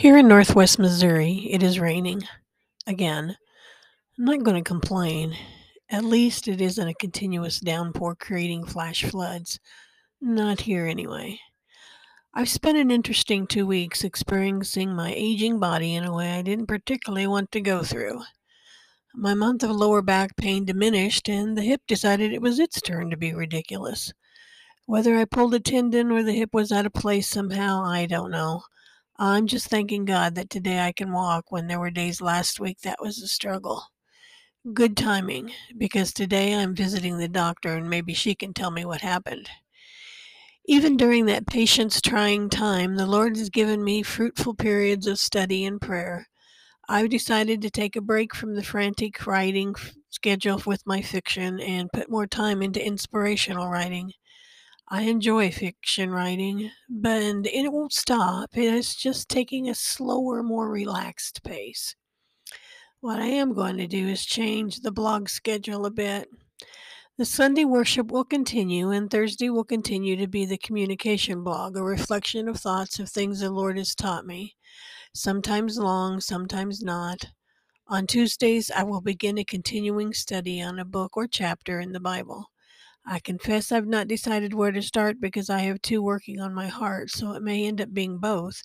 Here in northwest Missouri, it is raining. Again. I'm not going to complain. At least it isn't a continuous downpour creating flash floods. Not here, anyway. I've spent an interesting two weeks experiencing my aging body in a way I didn't particularly want to go through. My month of lower back pain diminished, and the hip decided it was its turn to be ridiculous. Whether I pulled a tendon or the hip was out of place somehow, I don't know. I'm just thanking God that today I can walk when there were days last week that was a struggle. Good timing, because today I'm visiting the doctor and maybe she can tell me what happened. Even during that patience trying time, the Lord has given me fruitful periods of study and prayer. I've decided to take a break from the frantic writing schedule with my fiction and put more time into inspirational writing. I enjoy fiction writing, but it won't stop. It's just taking a slower, more relaxed pace. What I am going to do is change the blog schedule a bit. The Sunday worship will continue, and Thursday will continue to be the communication blog, a reflection of thoughts of things the Lord has taught me, sometimes long, sometimes not. On Tuesdays, I will begin a continuing study on a book or chapter in the Bible. I confess I've not decided where to start because I have two working on my heart, so it may end up being both,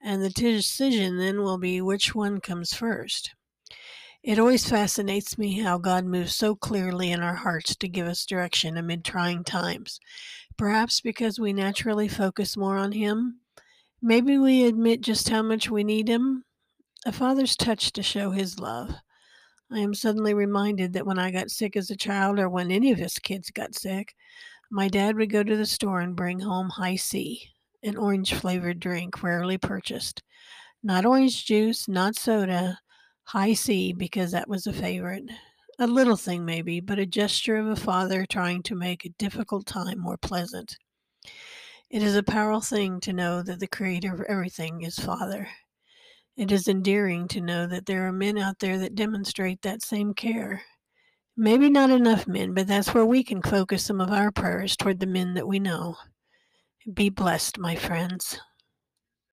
and the decision then will be which one comes first. It always fascinates me how God moves so clearly in our hearts to give us direction amid trying times. Perhaps because we naturally focus more on Him. Maybe we admit just how much we need Him. A father's touch to show His love. I am suddenly reminded that when I got sick as a child, or when any of us kids got sick, my dad would go to the store and bring home Hi-C, an orange flavored drink rarely purchased. Not orange juice, not soda, Hi-C, because that was a favorite. A little thing, maybe, but a gesture of a father trying to make a difficult time more pleasant. It is a powerful thing to know that the creator of everything is Father. It is endearing to know that there are men out there that demonstrate that same care. Maybe not enough men, but that's where we can focus some of our prayers toward the men that we know. Be blessed, my friends.